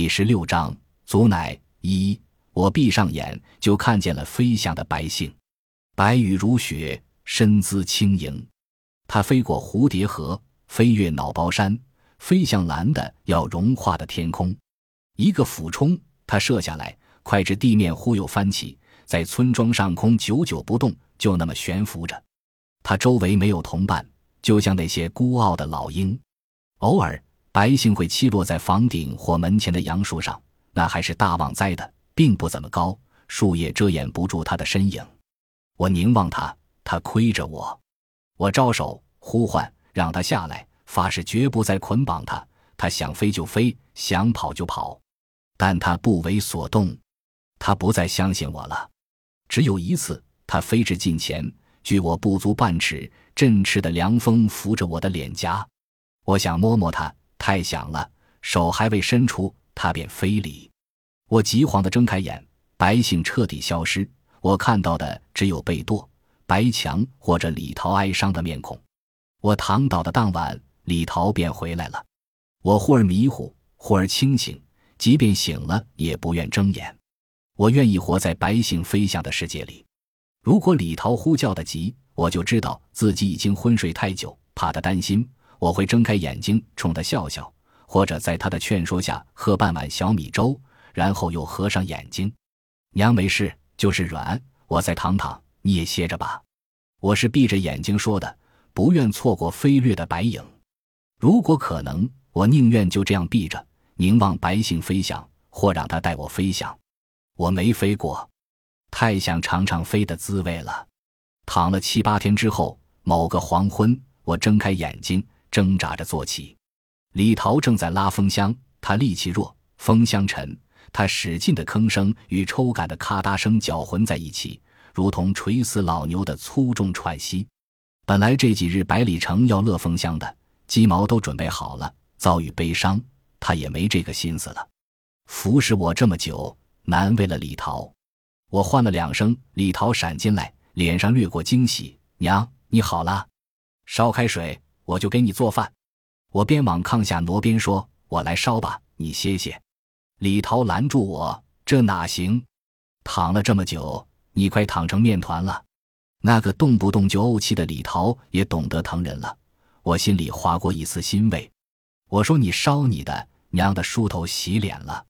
第十六章，祖乃一。我闭上眼，就看见了飞翔的白杏，白羽如雪，身姿轻盈。它飞过蝴蝶河，飞越脑包山，飞向蓝的要融化的天空。一个俯冲，它射下来，快至地面忽又翻起，在村庄上空久久不动，就那么悬浮着。它周围没有同伴，就像那些孤傲的老鹰。偶尔。白杏会栖落在房顶或门前的杨树上，那还是大旺栽的，并不怎么高，树叶遮掩不住它的身影。我凝望它，它窥着我，我招手呼唤，让它下来，发誓绝不再捆绑它。它想飞就飞，想跑就跑，但它不为所动。它不再相信我了。只有一次，它飞至近前，距我不足半尺，振翅的凉风拂着我的脸颊，我想摸摸它。太响了，手还未伸出，它便飞离。我急慌地睁开眼，白杏彻底消失，我看到的只有贝多、白墙或者李桃哀伤的面孔。我躺倒的当晚，李桃便回来了。我忽而迷糊，忽而清醒，即便醒了，也不愿睁眼。我愿意活在白杏飞翔的世界里。如果李桃呼叫的急，我就知道自己已经昏睡太久，怕他担心。我会睁开眼睛冲他笑笑，或者在他的劝说下喝半碗小米粥，然后又合上眼睛。娘没事，就是软，我再躺躺，你也歇着吧。我是闭着眼睛说的，不愿错过飞掠的白影。如果可能，我宁愿就这样闭着，凝望白杏飞翔，或让它带我飞翔。我没飞过，太想尝尝飞的滋味了。躺了七八天之后，某个黄昏，我睁开眼睛。挣扎着坐起，李桃正在拉风箱，他力气弱，风箱沉，他使劲的吭声与抽杆的咔嗒声搅混在一起，如同垂死老牛的粗重喘息。本来这几日百里城要乐风箱的，鸡毛都准备好了，遭遇悲伤，他也没这个心思了。服侍我这么久，难为了李桃。我唤了两声，李桃闪进来，脸上掠过惊喜：“娘，你好了，烧开水。”我就给你做饭，我边往炕下挪边说：“我来烧吧，你歇歇。”李桃拦住我：“这哪行？躺了这么久，你快躺成面团了。”那个动不动就怄气的李桃也懂得疼人了，我心里划过一丝欣慰。我说：“你烧你的，娘的梳头洗脸了。”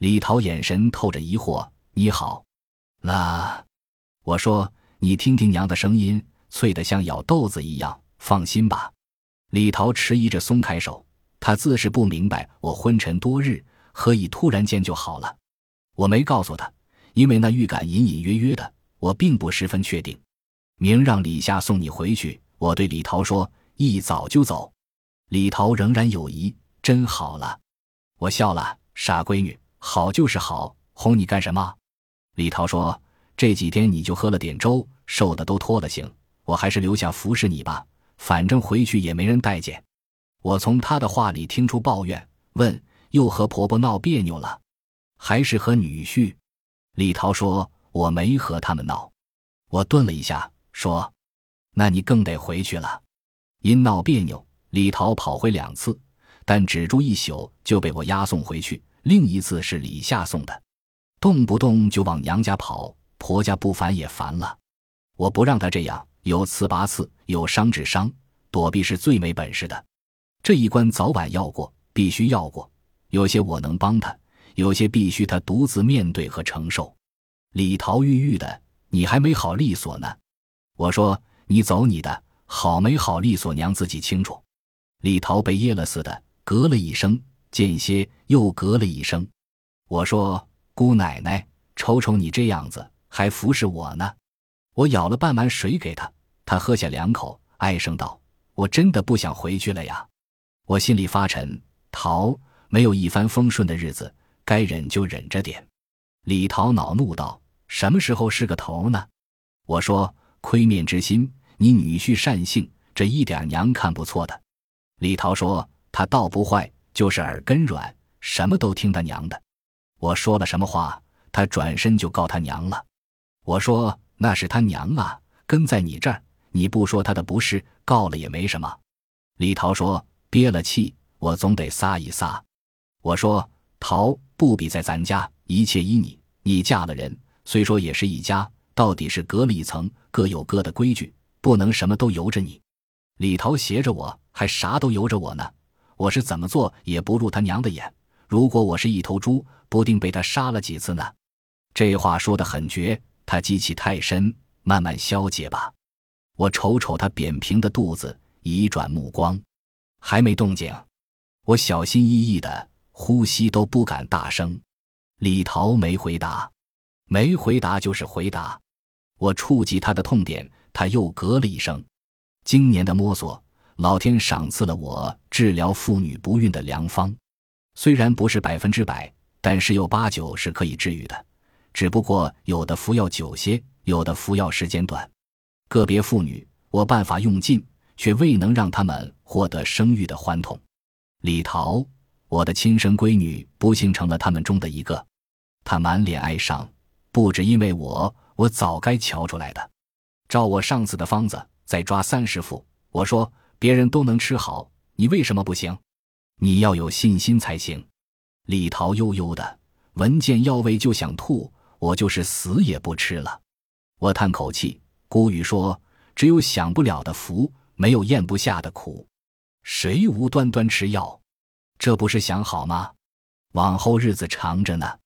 李桃眼神透着疑惑：“你好，那？”我说：“你听听娘的声音，脆得像咬豆子一样，放心吧。”李桃迟疑着松开手，他自是不明白我昏沉多日，何以突然间就好了。我没告诉他，因为那预感隐隐约约的，我并不十分确定。明让李夏送你回去，我对李桃说，一早就走。李桃仍然有疑，真好了。我笑了，傻闺女，好就是好，哄你干什么？李桃说，这几天你就喝了点粥，瘦的都脱了形，我还是留下服侍你吧。反正回去也没人待见，我从他的话里听出抱怨，问又和婆婆闹别扭了，还是和女婿？李桃说：“我没和他们闹。”我顿了一下，说：“那你更得回去了。”因闹别扭，李桃跑回两次，但只住一宿就被我押送回去。另一次是李夏送的，动不动就往娘家跑，婆家不烦也烦了。我不让他这样。有刺拔刺，有伤治伤，躲避是最没本事的。这一关早晚要过，必须要过。有些我能帮他，有些必须他独自面对和承受。李桃郁郁的，你还没好利索呢。我说你走你的，好没好利索，娘自己清楚。李桃被噎了似的，嗝了一声，间歇又嗝了一声。我说姑奶奶，瞅瞅你这样子，还服侍我呢。我舀了半碗水给他，他喝下两口，唉声道：“我真的不想回去了呀。”我心里发沉。桃没有一帆风顺的日子，该忍就忍着点。李桃恼怒道：“什么时候是个头呢？”我说：“亏面之心，你女婿善性，这一点娘看不错的。”李桃说：“他倒不坏，就是耳根软，什么都听他娘的。”我说了什么话，他转身就告他娘了。我说。那是他娘啊，跟在你这儿，你不说他的不是，告了也没什么。李桃说：“憋了气，我总得撒一撒。”我说：“桃不比在咱家，一切依你。你嫁了人，虽说也是一家，到底是隔了一层，各有各的规矩，不能什么都由着你。李桃斜着我，还啥都由着我呢。我是怎么做也不入他娘的眼。如果我是一头猪，不定被他杀了几次呢。这话说的很绝，他积气太深，慢慢消解吧。我瞅瞅他扁平的肚子，移转目光，还没动静。我小心翼翼的，呼吸都不敢大声。李桃没回答，没回答就是回答。我触及他的痛点，他又咯了一声。今年的摸索，老天赏赐了我治疗妇女不孕的良方，虽然不是百分之百，但十有八九是可以治愈的。只不过有的服药久些，有的服药时间短。个别妇女，我办法用尽，却未能让他们获得生育的欢痛。李桃。我的亲生闺女不幸成了他们中的一个，她满脸哀伤，不止因为我，我早该瞧出来的。照我上次的方子，再抓三十副。我说别人都能吃好，你为什么不行？你要有信心才行。李桃悠悠的，闻见药味就想吐，我就是死也不吃了。我叹口气，古语说：只有享不了的福，没有咽不下的苦。谁无端端吃药？这不是想好吗？往后日子长着呢。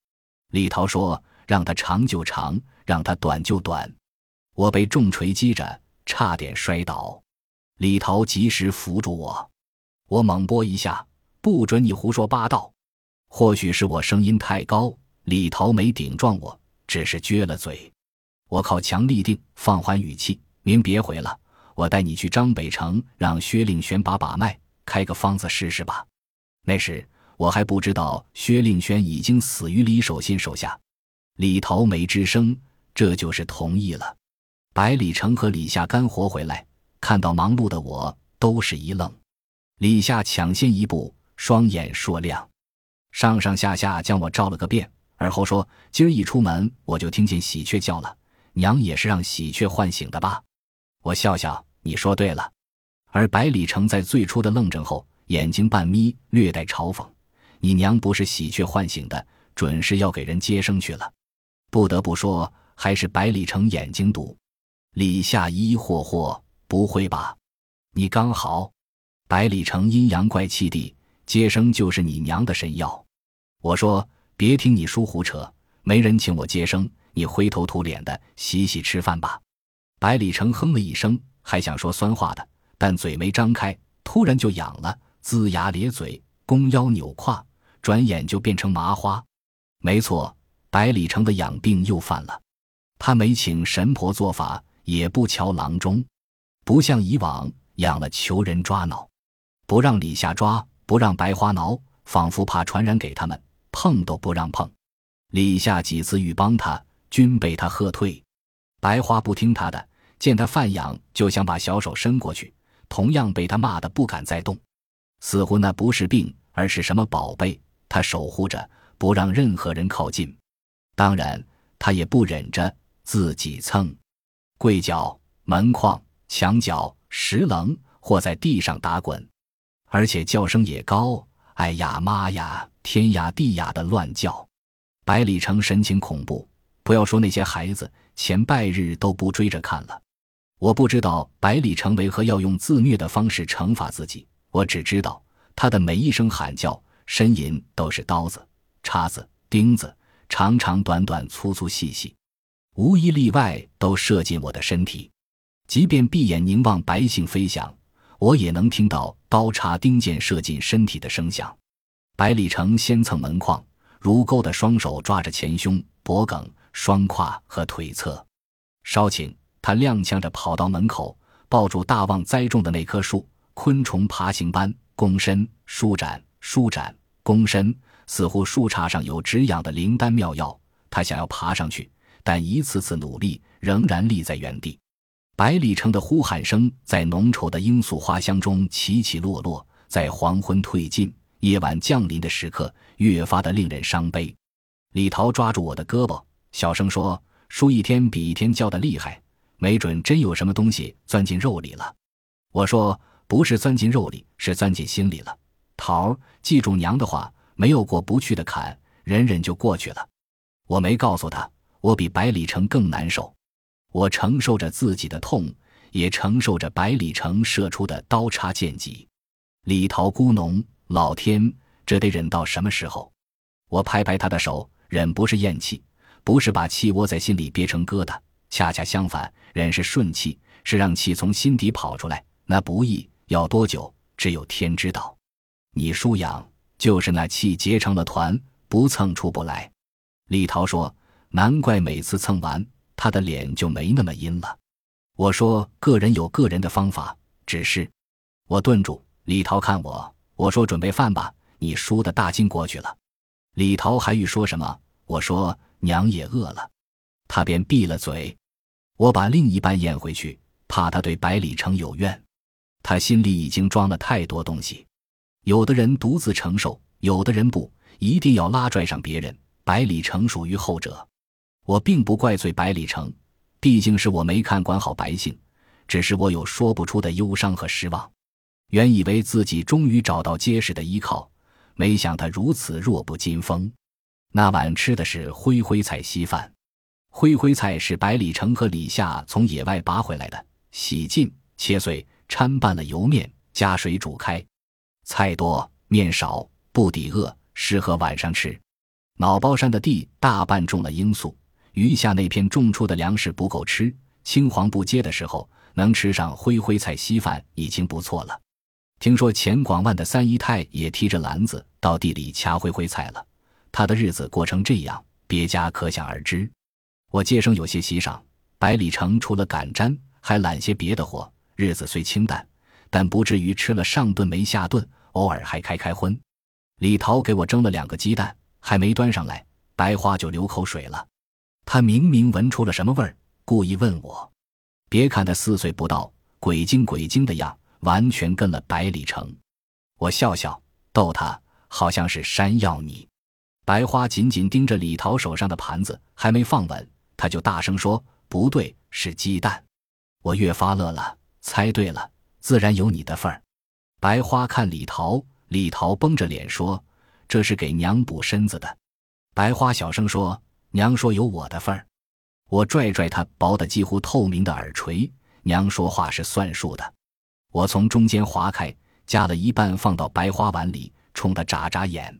李桃说：“让他长就长，让他短就短。”我被重锤击着，差点摔倒。李桃及时扶住我。我猛拨一下：“不准你胡说八道！”或许是我声音太高，李桃没顶撞我，只是撅了嘴。我靠墙立定，放缓语气：“您别回了，我带你去张北城，让薛令轩把把脉，开个方子试试吧。”那时我还不知道薛令轩已经死于李守信手下，李桃没吱声，这就是同意了。百里成和李夏干活回来，看到忙碌的我，都是一愣。李夏抢先一步，双眼烁亮，上上下下将我照了个遍，而后说：“今儿一出门，我就听见喜鹊叫了，娘也是让喜鹊唤醒的吧？”我笑笑，你说对了。而百里成在最初的愣怔后。眼睛半眯，略带嘲讽：“你娘不是喜鹊唤醒的，准是要给人接生去了。”不得不说，还是百里成眼睛毒。李夏疑疑惑惑：“不会吧？你刚好。”百里成阴阳怪气地：“接生就是你娘的神药。”我说：“别听你叔胡扯，没人请我接生，你灰头土脸的，洗洗吃饭吧。”百里成哼了一声，还想说酸话的，但嘴没张开，突然就痒了。龇牙咧嘴，弓腰扭胯，转眼就变成麻花。没错，百里城的养病又犯了。他没请神婆做法，也不瞧郎中，不像以往养了求人抓挠，不让李下抓，不让白花挠，仿佛怕传染给他们，碰都不让碰。李下几次欲帮他，均被他喝退。白花不听他的，见他犯痒，就想把小手伸过去，同样被他骂得不敢再动。似乎那不是病，而是什么宝贝，他守护着，不让任何人靠近。当然，他也不忍着自己蹭，跪脚、门框、墙角、石棱，或在地上打滚，而且叫声也高，哎呀妈呀，天呀地呀的乱叫。百里城神情恐怖，不要说那些孩子，前半日都不追着看了。我不知道百里城为何要用自虐的方式惩罚自己。我只知道，他的每一声喊叫、呻吟都是刀子、叉子、钉子，长长短短、粗粗细细，无一例外都射进我的身体。即便闭眼凝望白杏飞翔，我也能听到刀叉钉剑射进身体的声响。百里城先蹭门框，如钩的双手抓着前胸、脖颈、双胯和腿侧。稍顷他踉跄着跑到门口，抱住大旺栽种的那棵树。昆虫爬行般躬身舒展舒展躬身，似乎树杈上有止痒的灵丹妙药。他想要爬上去，但一次次努力仍然立在原地。百里城的呼喊声在浓稠的罂粟花香中起起落落，在黄昏褪尽、夜晚降临的时刻，越发的令人伤悲。李桃抓住我的胳膊，小声说：“叔一天比一天叫的厉害，没准真有什么东西钻进肉里了。”我说。不是钻进肉里，是钻进心里了。桃儿，记住娘的话，没有过不去的坎，忍忍就过去了。我没告诉他，我比百里城更难受。我承受着自己的痛，也承受着百里城射出的刀叉剑戟。李桃孤农，老天，这得忍到什么时候？我拍拍他的手，忍不是咽气，不是把气窝在心里憋成疙瘩，恰恰相反，忍是顺气，是让气从心底跑出来。那不易，要多久，只有天知道。你输氧，就是那气结成了团，不蹭出不来。李桃说：“难怪每次蹭完。”他的脸就没那么阴了。我说：“个人有个人的方法，只是……”我顿住。李桃看我，我说：“准备饭吧，你输的大劲过去了。”李桃还欲说什么，我说：“娘也饿了。”他便闭了嘴。我把另一半咽回去，怕他对百里城有怨。他心里已经装了太多东西。有的人独自承受，有的人不一定要拉拽上别人。百里城属于后者。我并不怪罪百里城，毕竟是我没看管好百姓，只是我有说不出的忧伤和失望。原以为自己终于找到结实的依靠，没想他如此弱不禁风。那晚吃的是灰灰菜稀饭，灰灰菜是百里城和李夏从野外拔回来的，洗净切碎，掺拌了油面，加水煮开。菜多面少，不抵饿，适合晚上吃。脑包山的地大半种了罂粟。余下那片种出的粮食不够吃，青黄不接的时候，能吃上灰灰菜稀饭已经不错了。听说钱广万的三姨太也提着篮子到地里掐灰灰菜了，他的日子过成这样，别家可想而知。我接生有些喜赏，百里城除了赶毡，还揽些别的活，日子虽清淡，但不至于吃了上顿没下顿，偶尔还开开荤。李桃给我蒸了两个鸡蛋，还没端上来，白花就流口水了。他明明闻出了什么味儿，故意问我。别看他四岁不到，鬼精鬼精的样，完全跟了百里城。我笑笑逗他，好像是山药泥。白花紧紧盯着李桃手上的盘子，还没放稳，他就大声说：“不对，是鸡蛋。”我越发乐了，猜对了，自然有你的份儿。白花看李桃，李桃绷着脸说：“这是给娘补身子的。”白花小声说。娘说有我的份儿，我拽拽她薄的几乎透明的耳垂。娘说话是算数的，我从中间划开，夹了一半放到白花碗里，冲她眨眨眼。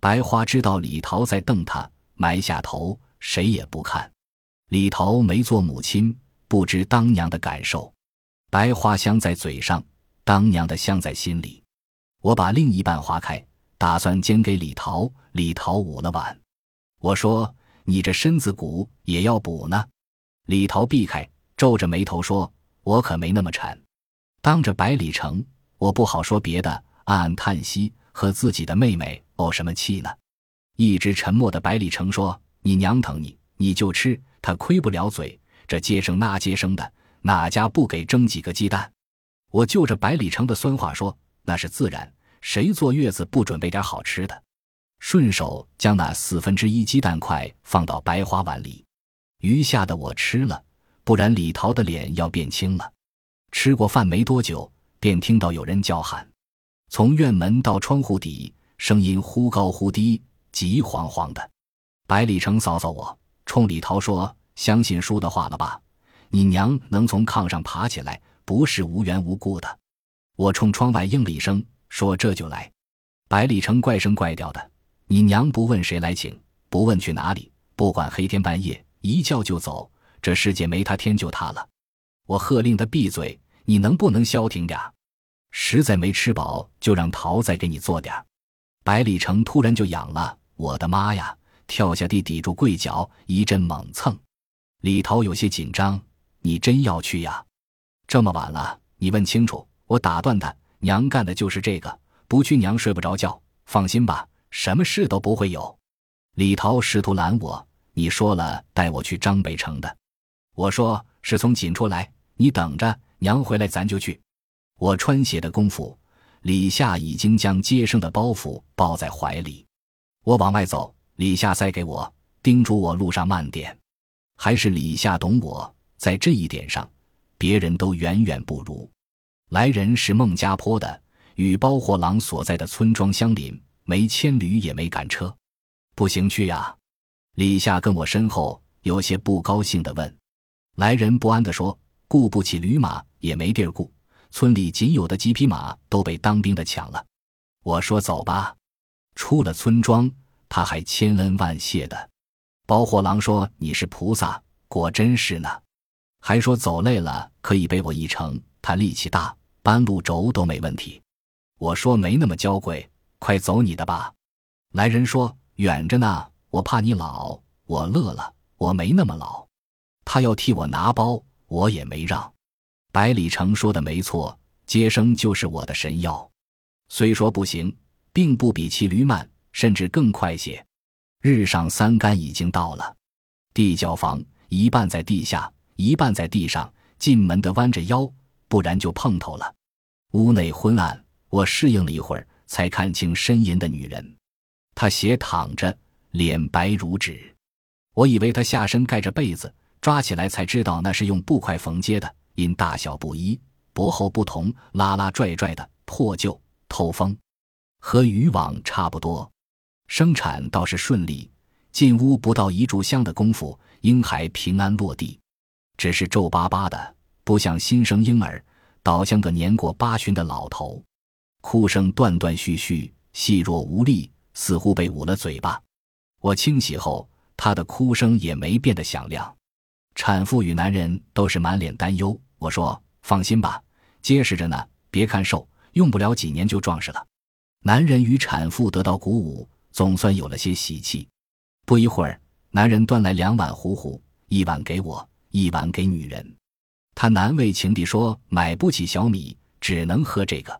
白花知道李桃在瞪她，埋下头，谁也不看。李桃没做母亲，不知当娘的感受。白花香在嘴上，当娘的香在心里。我把另一半划开，打算煎给李桃。李桃捂了碗，我说。你这身子骨也要补呢，李桃避开，皱着眉头说：“我可没那么馋。”当着百里城，我不好说别的，暗暗叹息，和自己的妹妹怄什么气呢？一直沉默的百里城说：“你娘疼你，你就吃，她亏不了嘴。这接生那接生的，哪家不给蒸几个鸡蛋？”我就着百里城的酸话说：“那是自然，谁坐月子不准备点好吃的？”顺手将那四分之一鸡蛋块放到白花碗里，余下的我吃了，不然李桃的脸要变青了。吃过饭没多久，便听到有人叫喊，从院门到窗户底，声音忽高忽低，急惶惶的。百里城扫扫我，冲李桃说：“相信叔的话了吧？你娘能从炕上爬起来，不是无缘无故的。”我冲窗外应了一声，说：“这就来。”百里城怪声怪调的。你娘不问谁来请，不问去哪里，不管黑天半夜，一叫就走。这世界没他天就塌了。我喝令他闭嘴，你能不能消停点实在没吃饱，就让桃再给你做点儿百里城突然就痒了，我的妈呀！跳下地抵住柜角，一阵猛蹭。李桃有些紧张，你真要去呀？这么晚了，你问清楚。我打断他，娘干的就是这个，不去娘睡不着觉。放心吧。什么事都不会有。李桃试图拦我，你说了带我去张北城的，我说是从锦出来，你等着，娘回来咱就去。我穿鞋的功夫，李夏已经将接生的包袱抱在怀里。我往外走，李夏塞给我，叮嘱我路上慢点。还是李夏懂我，在这一点上，别人都远远不如。来人是孟家坡的，与包货郎所在的村庄相邻。没牵驴也没赶车，不行去呀。李夏跟我身后，有些不高兴的问：“来人不安的说，雇不起驴马，也没地儿雇，村里仅有的几匹马都被当兵的抢了。”我说：“走吧。”出了村庄，他还千恩万谢的。包货郎说：“你是菩萨，果真是呢。”还说走累了可以背我一程，他力气大，搬路轴都没问题。我说：“没那么娇贵，快走你的吧。”来人说：“远着呢。”我怕你老，我乐了。我没那么老，他要替我拿包，我也没让。百里成说的没错，接生就是我的神药。虽说不行，并不比骑驴慢，甚至更快些。日上三竿已经到了，地窖房一半在地下，一半在地上，进门的弯着腰，不然就碰头了。屋内昏暗，我适应了一会儿，才看清呻吟的女人，她斜躺着。脸白如纸，我以为她下身盖着被子，抓起来才知道那是用布块缝接的。因大小不一，薄厚不同，拉拉拽拽的，破旧透风，和渔网差不多。生产倒是顺利，进屋不到一炷香的功夫，婴孩平安落地，只是皱巴巴的，不像新生婴儿，倒像个年过八旬的老头，哭声断断续续，细弱无力，似乎被捂了嘴巴。我清洗后，她的哭声也没变得响亮。产妇与男人都是满脸担忧。我说：“放心吧，结实着呢，别看瘦，用不了几年就壮实了。”男人与产妇得到鼓舞，总算有了些喜气。不一会儿，男人端来两碗糊糊，一碗给我，一碗给女人。他难为情地说：“买不起小米，只能喝这个。”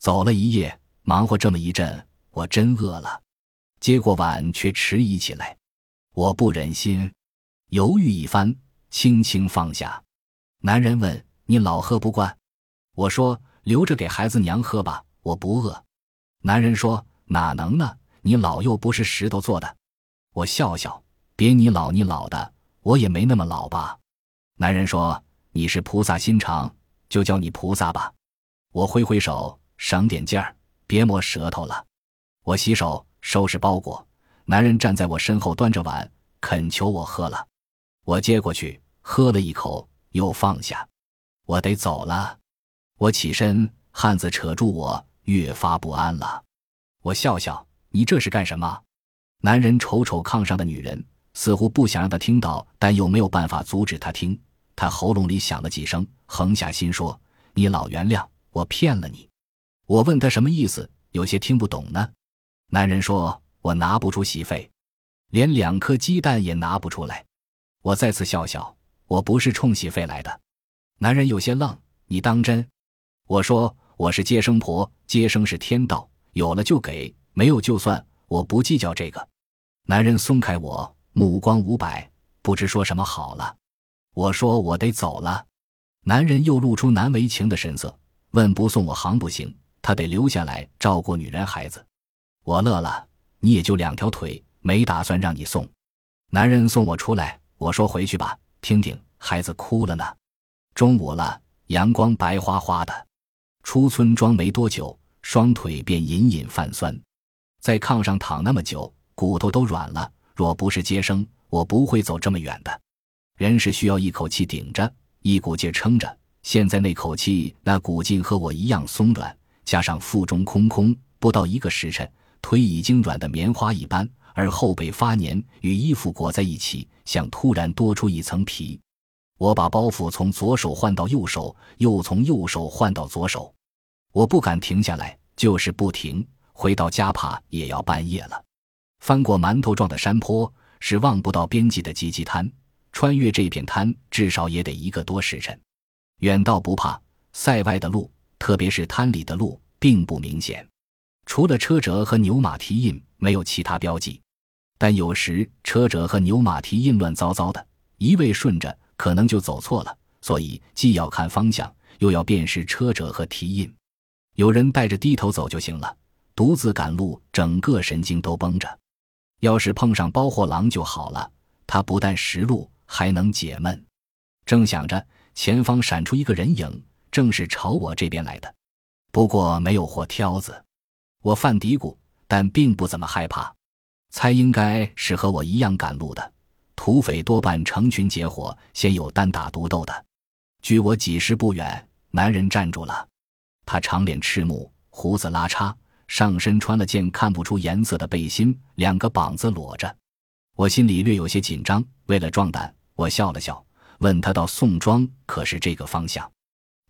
走了一夜，忙活这么一阵，我真饿了。接过碗，却迟疑起来。我不忍心，犹豫一番，轻轻放下。男人问：“你老喝不惯？”我说：“留着给孩子娘喝吧，我不饿。”男人说：“哪能呢？你老又不是石头做的。”我笑笑：“别你老你老的，我也没那么老吧。”男人说：“你是菩萨心肠，就叫你菩萨吧。”我挥挥手，省点劲儿，别磨舌头了。我洗手。收拾包裹，男人站在我身后，端着碗，恳求我喝了。我接过去，喝了一口，又放下。我得走了。我起身，汉子扯住我，越发不安了。我笑笑：“你这是干什么？”男人瞅瞅炕上的女人，似乎不想让她听到，但又没有办法阻止她听。他喉咙里响了几声，横下心说：“你老原谅我，骗了你。”我问他什么意思，有些听不懂呢。男人说：“我拿不出席费，连两颗鸡蛋也拿不出来。”我再次笑笑：“我不是冲喜费来的。”男人有些愣：“你当真？”我说：“我是接生婆，接生是天道，有了就给，没有就算，我不计较这个。”男人松开我，目光无摆，不知说什么好了。我说：“我得走了。”男人又露出难为情的神色，问：“不送我行不行？他得留下来照顾女人孩子。”我乐了，你也就两条腿，没打算让你送。男人送我出来，我说回去吧，听听孩子哭了呢。中午了，阳光白花花的。出村庄没多久，双腿便隐隐泛酸，在炕上躺那么久，骨头都软了。若不是接生，我不会走这么远的。人是需要一口气顶着，一股劲撑着。现在那口气，那骨劲和我一样松软，加上腹中空空，不到一个时辰。腿已经软得棉花一般，而后背发黏，与衣服裹在一起，像突然多出一层皮。我把包袱从左手换到右手，又从右手换到左手。我不敢停下来，就是不停。回到家怕也要半夜了。翻过馒头状的山坡，是望不到边际的芨芨滩。穿越这片滩，至少也得一个多时辰。远道不怕，塞外的路，特别是滩里的路，并不明显。除了车辙和牛马蹄印，没有其他标记。但有时车辙和牛马蹄印乱糟糟的，一味顺着可能就走错了。所以既要看方向，又要辨识车辙和蹄印。有人带着低头走就行了，独自赶路，整个神经都绷着。要是碰上包货郎就好了，他不但识路，还能解闷。正想着，前方闪出一个人影，正是朝我这边来的。不过没有货挑子。我犯嘀咕，但并不怎么害怕。猜应该是和我一样赶路的土匪，多半成群结伙，先有单打独斗的。距我几十步远，男人站住了，他长脸赤目，胡子拉碴，上身穿了件看不出颜色的背心，两个膀子裸着。我心里略有些紧张，为了壮胆，我笑了笑，问他到宋庄可是这个方向？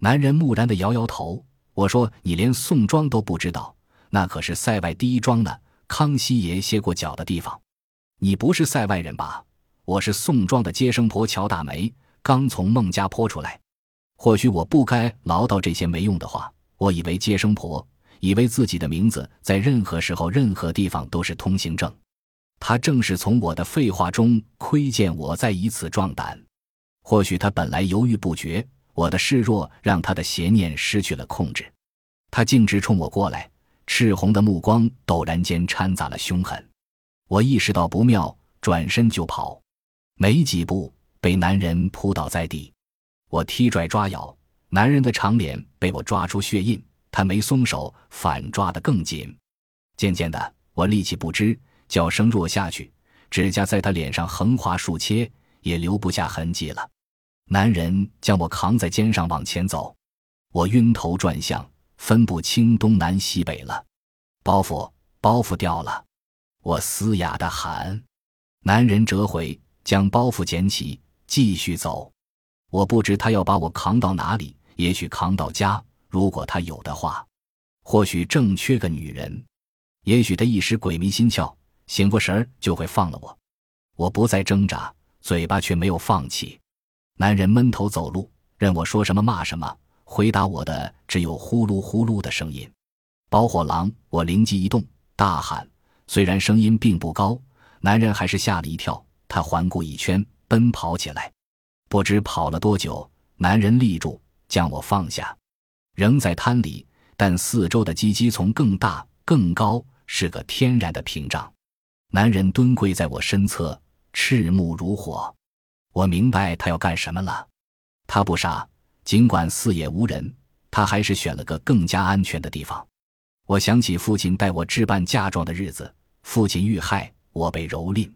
男人木然的摇摇头。我说：“你连宋庄都不知道，那可是塞外第一庄呢，康熙爷歇过脚的地方。你不是塞外人吧？我是宋庄的接生婆乔大梅，刚从孟家坡出来。或许我不该唠叨这些没用的话。我以为接生婆，以为自己的名字在任何时候、任何地方都是通行证。他正是从我的废话中窥见我在以此壮胆。或许他本来犹豫不决。”我的示弱让他的邪念失去了控制，他径直冲我过来，赤红的目光陡然间掺杂了凶狠。我意识到不妙，转身就跑，没几步被男人扑倒在地。我踢拽抓咬，男人的长脸被我抓出血印，他没松手，反抓得更紧。渐渐的，我力气不支，叫声弱下去，指甲在他脸上横划竖切，也留不下痕迹了。男人将我扛在肩上往前走，我晕头转向，分不清东南西北了。包袱，包袱掉了！我嘶哑的喊。男人折回，将包袱捡起，继续走。我不知他要把我扛到哪里，也许扛到家，如果他有的话，或许正缺个女人，也许他一时鬼迷心窍，醒过神儿就会放了我。我不再挣扎，嘴巴却没有放弃。男人闷头走路，任我说什么骂什么，回答我的只有呼噜呼噜的声音。包火狼，我灵机一动，大喊。虽然声音并不高，男人还是吓了一跳。他环顾一圈，奔跑起来。不知跑了多久，男人立住，将我放下，仍在滩里，但四周的鸡鸡丛更大更高，是个天然的屏障。男人蹲跪在我身侧，赤目如火。我明白他要干什么了，他不傻，尽管四野无人，他还是选了个更加安全的地方。我想起父亲带我置办嫁妆的日子，父亲遇害，我被蹂躏，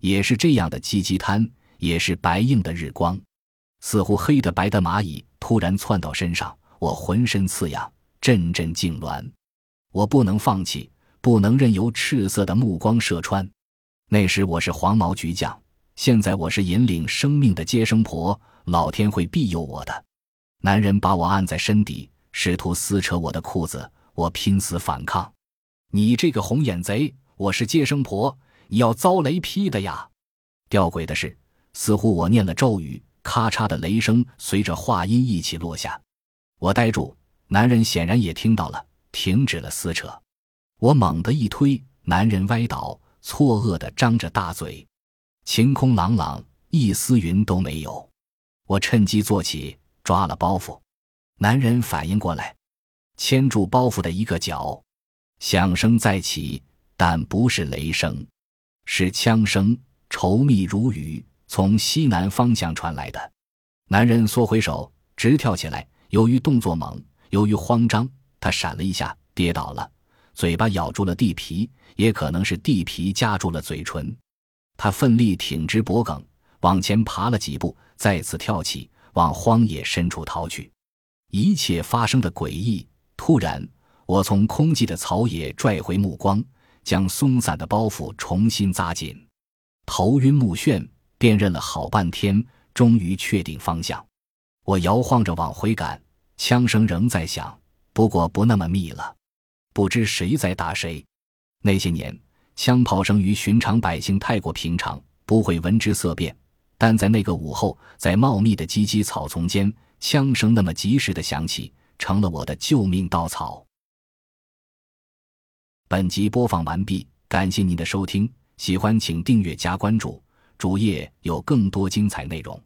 也是这样的鸡鸡滩，也是白硬的日光，似乎黑的白的蚂蚁突然窜到身上，我浑身刺痒，阵阵痉挛。我不能放弃，不能任由赤色的目光射穿。那时我是黄毛菊将。现在我是引领生命的接生婆，老天会庇佑我的。男人把我按在身底，试图撕扯我的裤子，我拼死反抗。你这个红眼贼，我是接生婆，你要遭雷劈的呀！吊诡的是，似乎我念了咒语，咔嚓的雷声随着话音一起落下。我呆住，男人显然也听到了，停止了撕扯。我猛地一推，男人歪倒，错愕的张着大嘴。晴空朗朗，一丝云都没有。我趁机坐起，抓了包袱。男人反应过来，牵住包袱的一个角。响声再起，但不是雷声，是枪声，稠密如雨，从西南方向传来的。男人缩回手，直跳起来。由于动作猛，由于慌张，他闪了一下，跌倒了，嘴巴咬住了地皮，也可能是地皮夹住了嘴唇。他奋力挺直脖颈，往前爬了几步，再次跳起，往荒野深处逃去。一切发生的诡异。突然，我从空寂的草野拽回目光，将松散的包袱重新扎紧。头晕目眩，辨认了好半天，终于确定方向。我摇晃着往回赶，枪声仍在响，不过不那么密了。不知谁在打谁。那些年。枪炮声于寻常百姓太过平常，不会闻之色变。但在那个午后，在茂密的芨芨草丛间，枪声那么及时的响起，成了我的救命稻草。本集播放完毕，感谢您的收听，喜欢请订阅加关注，主页有更多精彩内容。